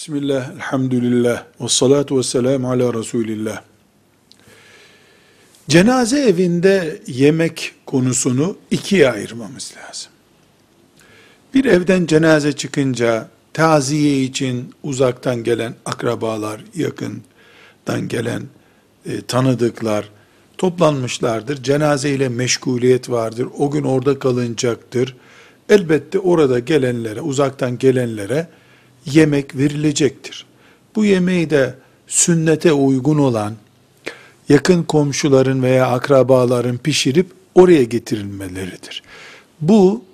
Bismillah, elhamdülillah, ve salatu ve selamu ala Resulillah. Cenaze evinde yemek konusunu ikiye ayırmamız lazım. Bir evden cenaze çıkınca taziye için uzaktan gelen akrabalar, yakından gelen e, tanıdıklar toplanmışlardır. Cenaze ile meşguliyet vardır. O gün orada kalınacaktır. Elbette orada gelenlere, uzaktan gelenlere yemek verilecektir. Bu yemeği de sünnete uygun olan yakın komşuların veya akrabaların pişirip oraya getirilmeleridir. Bu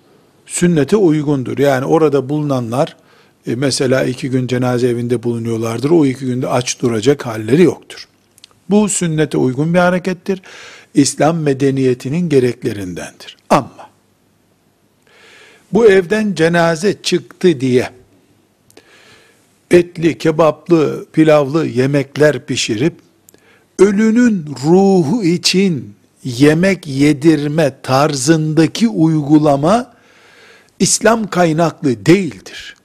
sünnete uygundur. Yani orada bulunanlar e, mesela iki gün cenaze evinde bulunuyorlardır. O iki günde aç duracak halleri yoktur. Bu sünnete uygun bir harekettir. İslam medeniyetinin gereklerindendir. Ama bu evden cenaze çıktı diye etli, kebaplı, pilavlı yemekler pişirip ölünün ruhu için yemek yedirme tarzındaki uygulama İslam kaynaklı değildir.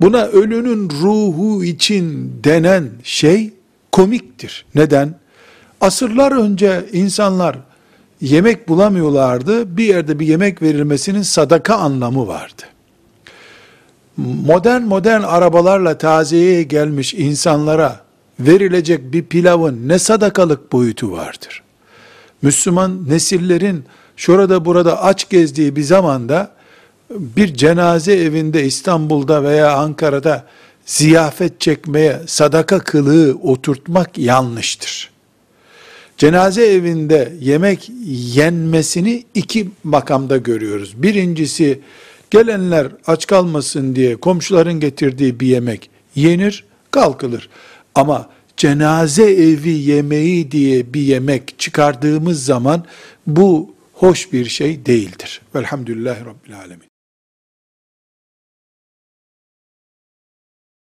Buna ölünün ruhu için denen şey komiktir. Neden? Asırlar önce insanlar yemek bulamıyorlardı. Bir yerde bir yemek verilmesinin sadaka anlamı vardı modern modern arabalarla taziyeye gelmiş insanlara verilecek bir pilavın ne sadakalık boyutu vardır. Müslüman nesillerin şurada burada aç gezdiği bir zamanda bir cenaze evinde İstanbul'da veya Ankara'da ziyafet çekmeye sadaka kılığı oturtmak yanlıştır. Cenaze evinde yemek yenmesini iki makamda görüyoruz. Birincisi Gelenler aç kalmasın diye komşuların getirdiği bir yemek yenir, kalkılır. Ama cenaze evi yemeği diye bir yemek çıkardığımız zaman bu hoş bir şey değildir. Velhamdülillahi Rabbil Alemin.